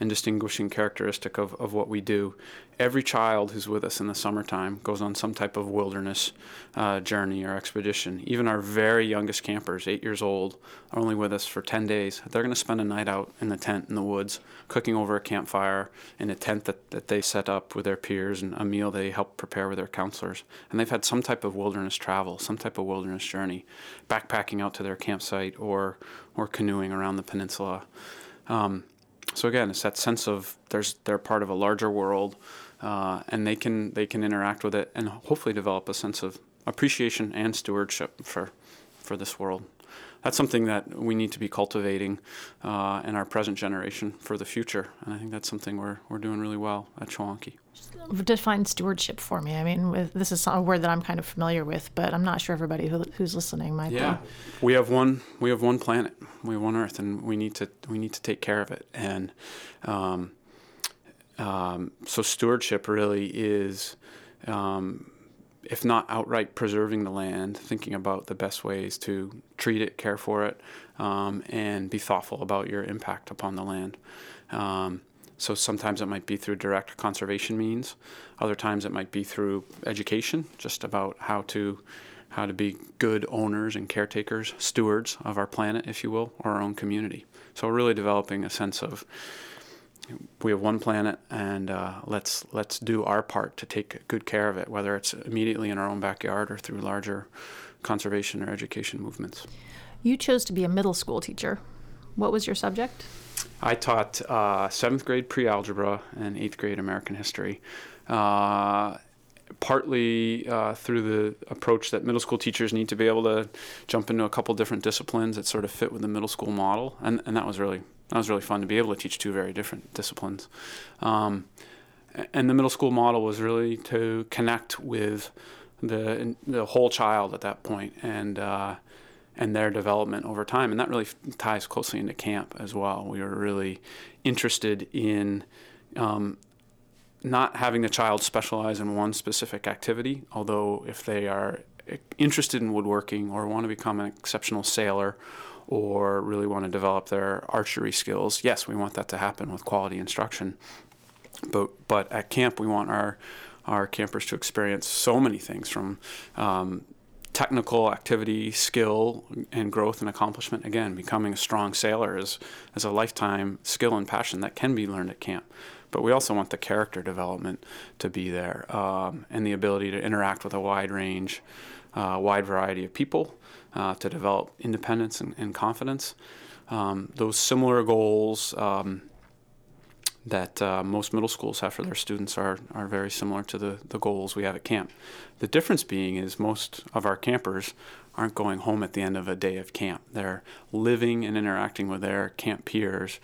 and distinguishing characteristic of, of what we do. Every child who's with us in the summertime goes on some type of wilderness uh, journey or expedition. Even our very youngest campers, eight years old, are only with us for 10 days. They're going to spend a night out in the tent in the woods, cooking over a campfire in a tent that, that they set up with their peers and a meal they help prepare with their counselors. And they've had some type of wilderness travel, some type of wilderness journey, backpacking out to their campsite or, or canoeing around the peninsula. Um, so again, it's that sense of there's they're part of a larger world, uh, and they can they can interact with it and hopefully develop a sense of appreciation and stewardship for for this world. That's something that we need to be cultivating uh, in our present generation for the future, and I think that's something we're we're doing really well at Chewonki. Define stewardship for me. I mean, with, this is a word that I'm kind of familiar with, but I'm not sure everybody who, who's listening might. Yeah, be. we have one. We have one planet. We have one Earth, and we need to we need to take care of it. And um, um, so, stewardship really is. Um, if not outright preserving the land, thinking about the best ways to treat it, care for it, um, and be thoughtful about your impact upon the land. Um, so sometimes it might be through direct conservation means. Other times it might be through education, just about how to how to be good owners and caretakers, stewards of our planet, if you will, or our own community. So really developing a sense of we have one planet, and uh, let's let's do our part to take good care of it, whether it's immediately in our own backyard or through larger conservation or education movements. You chose to be a middle school teacher. What was your subject? I taught uh, seventh grade pre algebra and eighth grade American history. Uh, partly uh, through the approach that middle school teachers need to be able to jump into a couple different disciplines that sort of fit with the middle school model, and, and that was really that was really fun to be able to teach two very different disciplines. Um, and the middle school model was really to connect with the the whole child at that point, and uh, and their development over time. And that really ties closely into camp as well. We were really interested in um, not having the child specialize in one specific activity, although if they are interested in woodworking or want to become an exceptional sailor or really want to develop their archery skills, yes, we want that to happen with quality instruction. But but at camp, we want our our campers to experience so many things from um, technical activity, skill, and growth and accomplishment. Again, becoming a strong sailor is, is a lifetime skill and passion that can be learned at camp. But we also want the character development to be there um, and the ability to interact with a wide range, uh, wide variety of people uh, to develop independence and, and confidence. Um, those similar goals um, that uh, most middle schools have for their students are, are very similar to the, the goals we have at camp. The difference being is most of our campers aren't going home at the end of a day of camp. They're living and interacting with their camp peers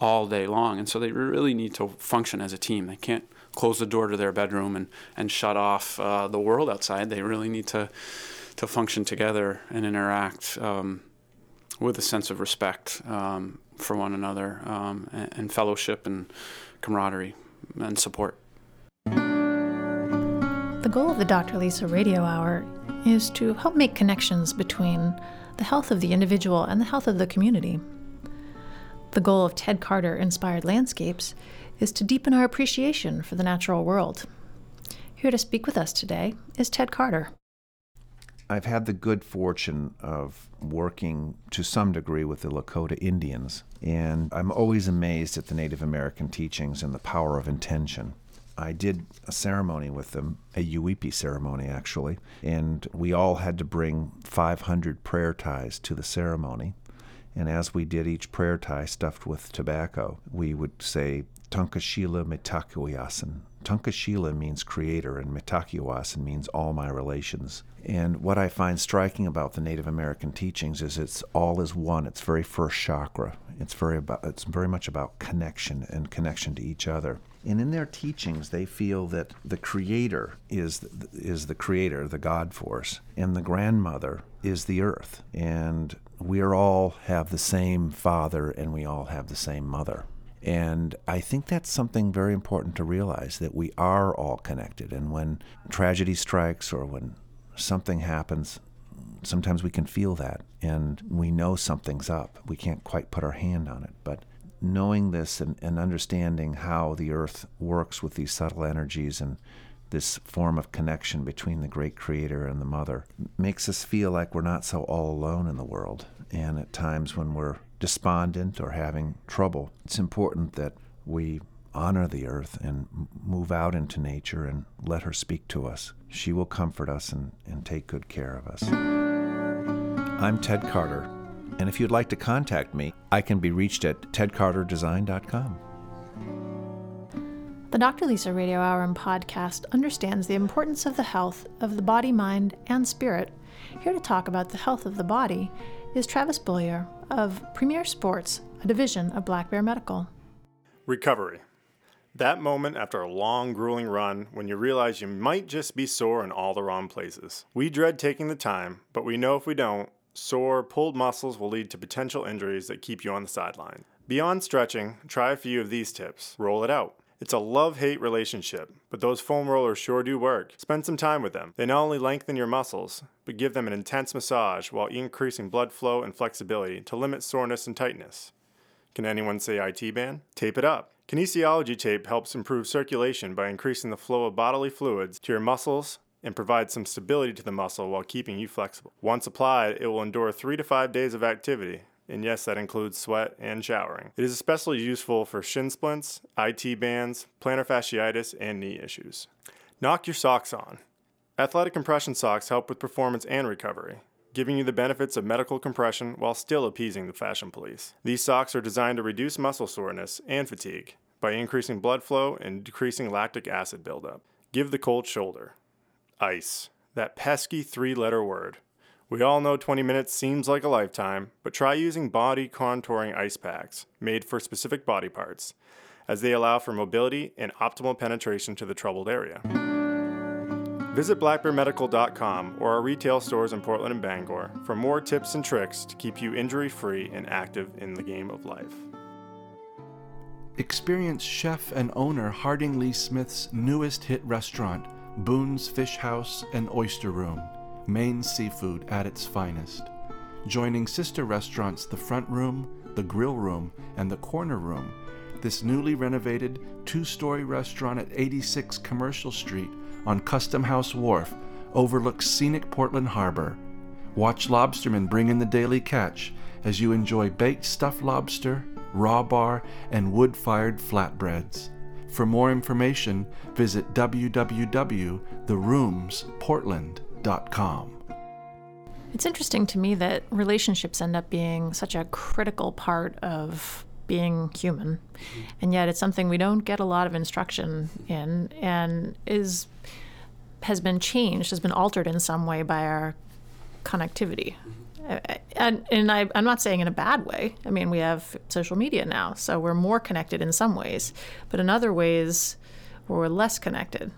all day long. And so they really need to function as a team. They can't close the door to their bedroom and, and shut off uh, the world outside. They really need to, to function together and interact um, with a sense of respect um, for one another um, and, and fellowship and camaraderie and support. The goal of the Dr. Lisa Radio Hour is to help make connections between the health of the individual and the health of the community. The goal of Ted Carter Inspired Landscapes is to deepen our appreciation for the natural world. Here to speak with us today is Ted Carter. I've had the good fortune of working to some degree with the Lakota Indians, and I'm always amazed at the Native American teachings and the power of intention. I did a ceremony with them, a Yuwipi ceremony actually, and we all had to bring 500 prayer ties to the ceremony. And as we did each prayer tie stuffed with tobacco, we would say, Tunkashila Mitakuyasan. Tunkashila means creator, and Mitakuyasan means all my relations. And what I find striking about the Native American teachings is it's all is one. It's very first chakra. It's very about it's very much about connection and connection to each other. And in their teachings, they feel that the creator is is the creator, the God force, and the grandmother is the earth. And we all have the same father and we all have the same mother. And I think that's something very important to realize that we are all connected. And when tragedy strikes or when something happens, sometimes we can feel that and we know something's up. We can't quite put our hand on it. But knowing this and, and understanding how the earth works with these subtle energies and this form of connection between the great creator and the mother makes us feel like we're not so all alone in the world. And at times when we're despondent or having trouble, it's important that we honor the earth and move out into nature and let her speak to us. She will comfort us and, and take good care of us. I'm Ted Carter, and if you'd like to contact me, I can be reached at tedcarterdesign.com. The Dr. Lisa Radio Hour and podcast understands the importance of the health of the body, mind, and spirit. Here to talk about the health of the body is Travis Bullier of Premier Sports, a division of Black Bear Medical. Recovery. That moment after a long, grueling run when you realize you might just be sore in all the wrong places. We dread taking the time, but we know if we don't, sore, pulled muscles will lead to potential injuries that keep you on the sideline. Beyond stretching, try a few of these tips. Roll it out. It's a love hate relationship, but those foam rollers sure do work. Spend some time with them. They not only lengthen your muscles, but give them an intense massage while increasing blood flow and flexibility to limit soreness and tightness. Can anyone say IT band? Tape it up. Kinesiology tape helps improve circulation by increasing the flow of bodily fluids to your muscles and provides some stability to the muscle while keeping you flexible. Once applied, it will endure three to five days of activity, and yes, that includes sweat and showering. It is especially useful for shin splints, IT bands, plantar fasciitis, and knee issues. Knock your socks on. Athletic compression socks help with performance and recovery giving you the benefits of medical compression while still appeasing the fashion police. These socks are designed to reduce muscle soreness and fatigue by increasing blood flow and decreasing lactic acid buildup. Give the cold shoulder. Ice. That pesky three letter word. We all know 20 minutes seems like a lifetime, but try using body contouring ice packs made for specific body parts, as they allow for mobility and optimal penetration to the troubled area. Visit blackbearmedical.com or our retail stores in Portland and Bangor for more tips and tricks to keep you injury free and active in the game of life. Experience chef and owner Harding Lee Smith's newest hit restaurant, Boone's Fish House and Oyster Room, Maine seafood at its finest. Joining sister restaurants The Front Room, The Grill Room, and The Corner Room, this newly renovated two story restaurant at 86 Commercial Street on Custom House Wharf overlooks scenic Portland Harbor. Watch lobstermen bring in the daily catch as you enjoy baked stuffed lobster, raw bar, and wood fired flatbreads. For more information, visit www.theroomsportland.com. It's interesting to me that relationships end up being such a critical part of being human, and yet it's something we don't get a lot of instruction in, and is has been changed, has been altered in some way by our connectivity. And, and I, I'm not saying in a bad way. I mean, we have social media now, so we're more connected in some ways, but in other ways, we're less connected.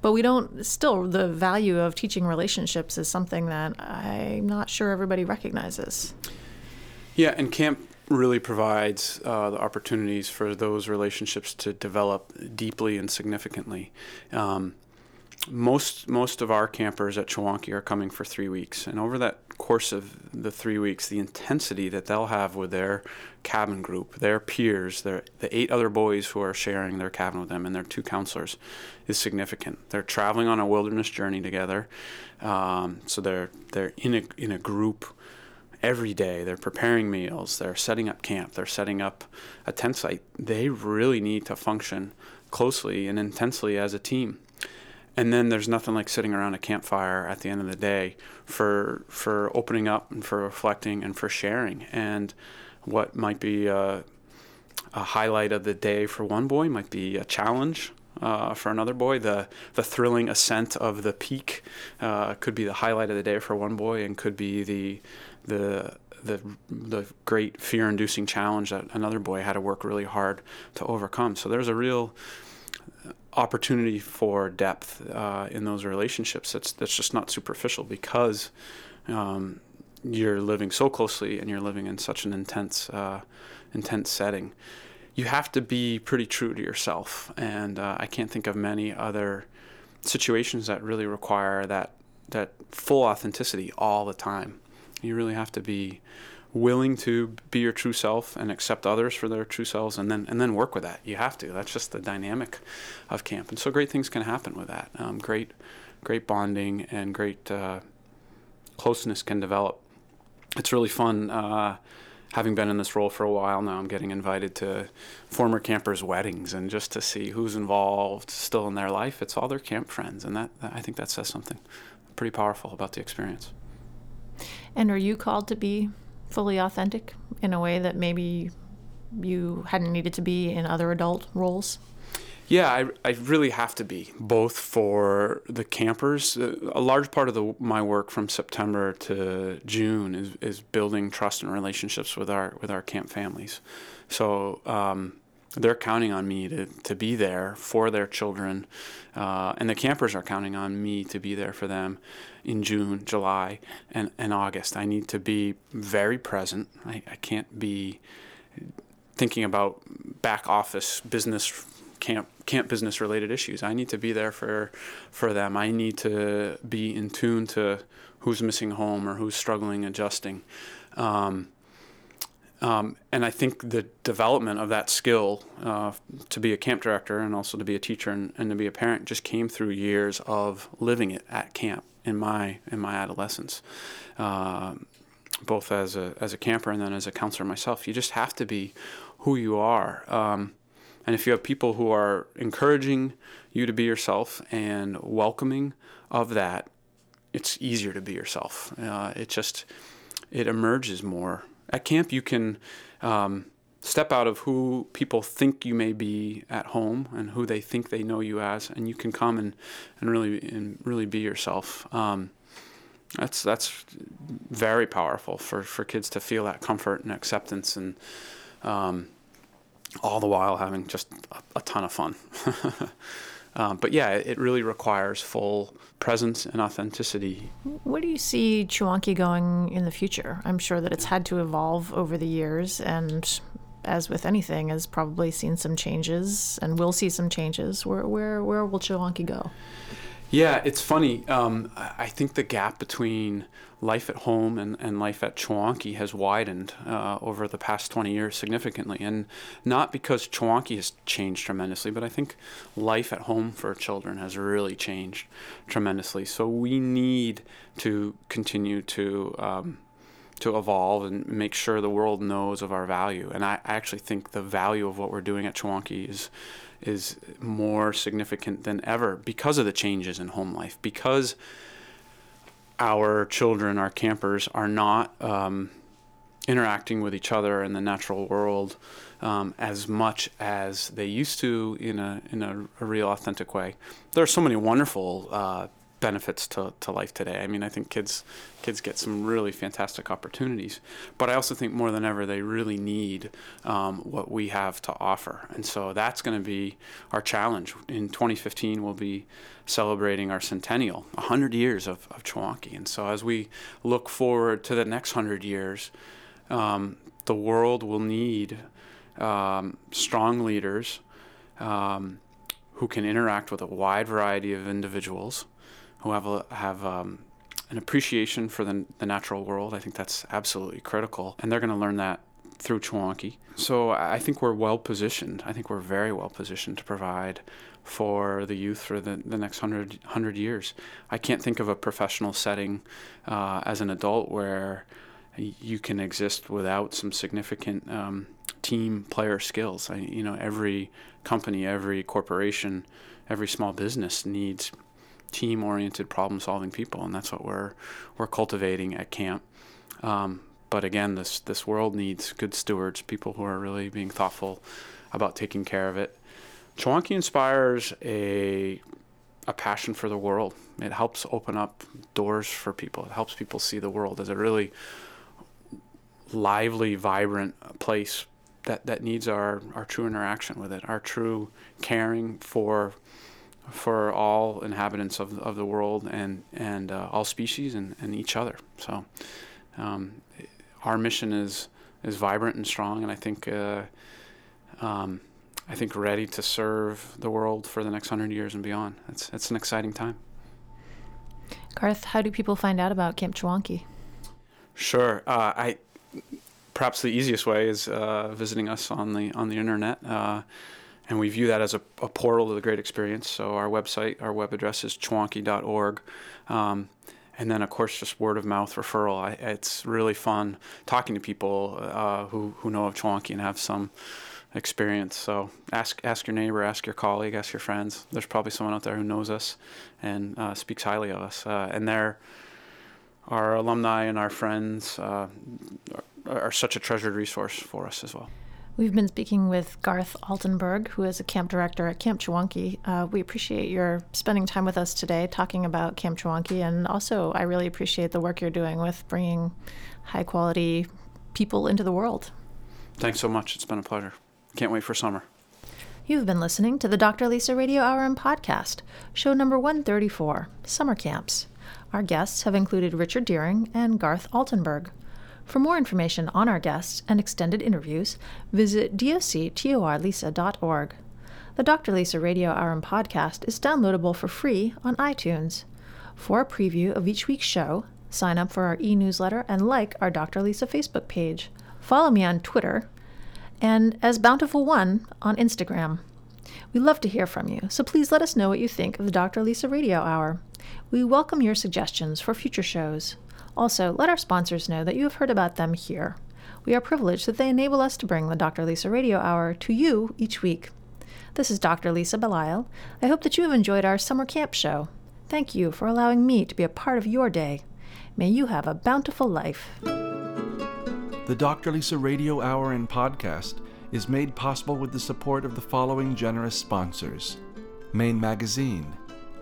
But we don't, still, the value of teaching relationships is something that I'm not sure everybody recognizes. Yeah, and camp really provides uh, the opportunities for those relationships to develop deeply and significantly. Um, most most of our campers at Chewonki are coming for three weeks, and over that course of the three weeks, the intensity that they'll have with their cabin group, their peers, their the eight other boys who are sharing their cabin with them, and their two counselors, is significant. They're traveling on a wilderness journey together, um, so they're they're in a in a group every day. They're preparing meals. They're setting up camp. They're setting up a tent site. They really need to function closely and intensely as a team and then there's nothing like sitting around a campfire at the end of the day for for opening up and for reflecting and for sharing and what might be a, a highlight of the day for one boy might be a challenge uh, for another boy. The the thrilling ascent of the peak uh, could be the highlight of the day for one boy, and could be the the the the great fear-inducing challenge that another boy had to work really hard to overcome. So there's a real opportunity for depth uh, in those relationships. That's that's just not superficial because um, you're living so closely and you're living in such an intense uh, intense setting. You have to be pretty true to yourself. And uh, I can't think of many other situations that really require that that full authenticity all the time. You really have to be willing to be your true self and accept others for their true selves and then and then work with that. You have to. That's just the dynamic of camp. And so great things can happen with that. Um, great great bonding and great uh, closeness can develop. It's really fun uh, having been in this role for a while now i'm getting invited to former campers weddings and just to see who's involved still in their life. It's all their camp friends and that i think that says something pretty powerful about the experience. And are you called to be fully authentic in a way that maybe you hadn't needed to be in other adult roles? Yeah, I, I really have to be both for the campers. A large part of the, my work from September to June is, is building trust and relationships with our with our camp families. So um, they're counting on me to, to be there for their children, uh, and the campers are counting on me to be there for them in June, July, and, and August. I need to be very present. I, I can't be thinking about back office business camp camp business related issues. I need to be there for for them. I need to be in tune to who's missing home or who's struggling adjusting. Um, um, and I think the development of that skill uh, to be a camp director and also to be a teacher and, and, to be a parent just came through years of living it at camp in my in my adolescence, uh, both as a as a camper and then as a counselor myself. You just have to be who you are, um, and if you have people who are encouraging you to be yourself and welcoming of that, it's easier to be yourself. Uh, it just it emerges more at camp. You can. Um, step out of who people think you may be at home and who they think they know you as, and you can come and, and really and really be yourself. Um, that's that's very powerful for, for kids to feel that comfort and acceptance, and um, all the while having just a, a ton of fun. um, but yeah, it, really requires full presence and authenticity. Where do you see Chewonki going in the future? I'm sure that it's had to evolve over the years, and as with anything, has probably seen some changes and will see some changes. Where where where will Chewonki go? Yeah, it's funny. Um, I think the gap between life at home and, and life at Chewonki has widened uh, over the past 20 years significantly. And not because Chewonki has changed tremendously, but I think life at home for children has really changed tremendously. So we need to continue to. Um, to evolve and make sure the world knows of our value. And I, actually think the value of what we're doing at Chewonki is is more significant than ever because of the changes in home life, because our children, our campers, are not um, interacting with each other in the natural world um, as much as they used to in a in a, a real authentic way. There are so many wonderful uh, benefits to, to life today. I mean, I think kids kids get some really fantastic opportunities, but I also think more than ever they really need um, what we have to offer, and so that's going to be our challenge. In 2015, we'll be celebrating our centennial, 100 years of, of Chewonki, and so as we look forward to the next 100 years, um, the world will need um, strong leaders. Um, who can interact with a wide variety of individuals who have a, have um, an appreciation for the, the natural world. I think that's absolutely critical, and they're going to learn that through Chewonki. So I think we're well positioned. I think we're very well positioned to provide for the youth for the, the next hundred hundred years. I can't think of a professional setting uh, as an adult where you can exist without some significant um, team player skills. I, you know, every company, every corporation, every small business needs team-oriented, problem-solving people, and that's what we're we're cultivating at camp. Um, but again, this this world needs good stewards, people who are really being thoughtful about taking care of it. Chewonki inspires a a passion for the world. It helps open up doors for people. It helps people see the world as a really lively, vibrant place that, that needs our, our true interaction with it, our true caring for for all inhabitants of, of the world and and uh, all species and, and each other. So um, our mission is is vibrant and strong, and I think uh, um, I think ready to serve the world for the next hundred years and beyond. It's it's an exciting time. Garth, how do people find out about Camp Chewonki? Sure, uh, I perhaps the easiest way is uh, visiting us on the on the internet uh, and we view that as a, a, portal to the great experience. So our website, our web address is chewonki.org. Um, and then, of course, just word of mouth referral. I, it's really fun talking to people uh, who, who know of Chewonki and have some experience. So ask ask your neighbor, ask your colleague, ask your friends. There's probably someone out there who knows us and uh, speaks highly of us. Uh, and they're our alumni and our friends uh, are, are such a treasured resource for us as well. We've been speaking with Garth Altenburg, who is a camp director at Camp Chewonki. Uh, we appreciate your spending time with us today talking about Camp Chewonki, and also I really appreciate the work you're doing with bringing high quality people into the world. Thanks so much. It's been a pleasure. Can't wait for summer. You've been listening to the Dr. Lisa Radio Hour and Podcast, show number 134, Summer Camps. Our guests have included Richard Deering and Garth Altenburg. For more information on our guests and extended interviews, visit doctorlisa.org. The Dr. Lisa Radio Hour and podcast is downloadable for free on iTunes. For a preview of each week's show, sign up for our e newsletter and like our Dr. Lisa Facebook page. Follow me on Twitter and as Bountiful One on Instagram. We love to hear from you, so please let us know what you think of the Dr. Lisa Radio Hour. We welcome your suggestions for future shows. Also, let our sponsors know that you have heard about them here. We are privileged that they enable us to bring the Dr. Lisa Radio Hour to you each week. This is Dr. Lisa Belisle. I hope that you have enjoyed our summer camp show. Thank you for allowing me to be a part of your day. May you have a bountiful life. The Dr. Lisa Radio Hour and podcast is made possible with the support of the following generous sponsors Maine Magazine,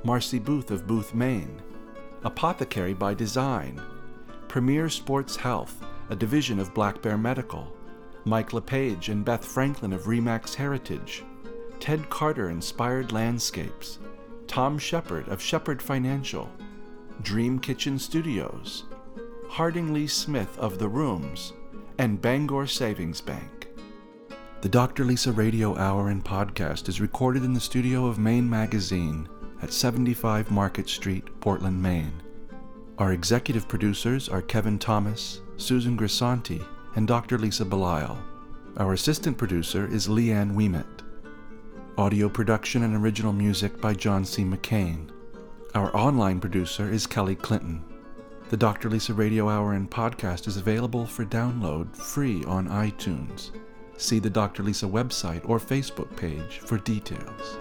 Marcy Booth of Booth, Maine, Apothecary by Design, Premier Sports Health, a division of Black Bear Medical, Mike LePage and Beth Franklin of Remax Heritage, Ted Carter Inspired Landscapes, Tom Shepard of Shepard Financial, Dream Kitchen Studios, Harding Lee Smith of The Rooms, and Bangor Savings Bank. The Dr. Lisa Radio Hour and podcast is recorded in the studio of Maine Magazine at 75 Market Street, Portland, Maine. Our executive producers are Kevin Thomas, Susan Grisanti, and Dr. Lisa Belisle. Our assistant producer is Leanne Weimet. Audio production and original music by John C. McWain. Our online producer is Kelly Clinton. The Dr. Lisa Radio Hour and podcast is available for download free on iTunes. See the Dr. Lisa website or Facebook page for details.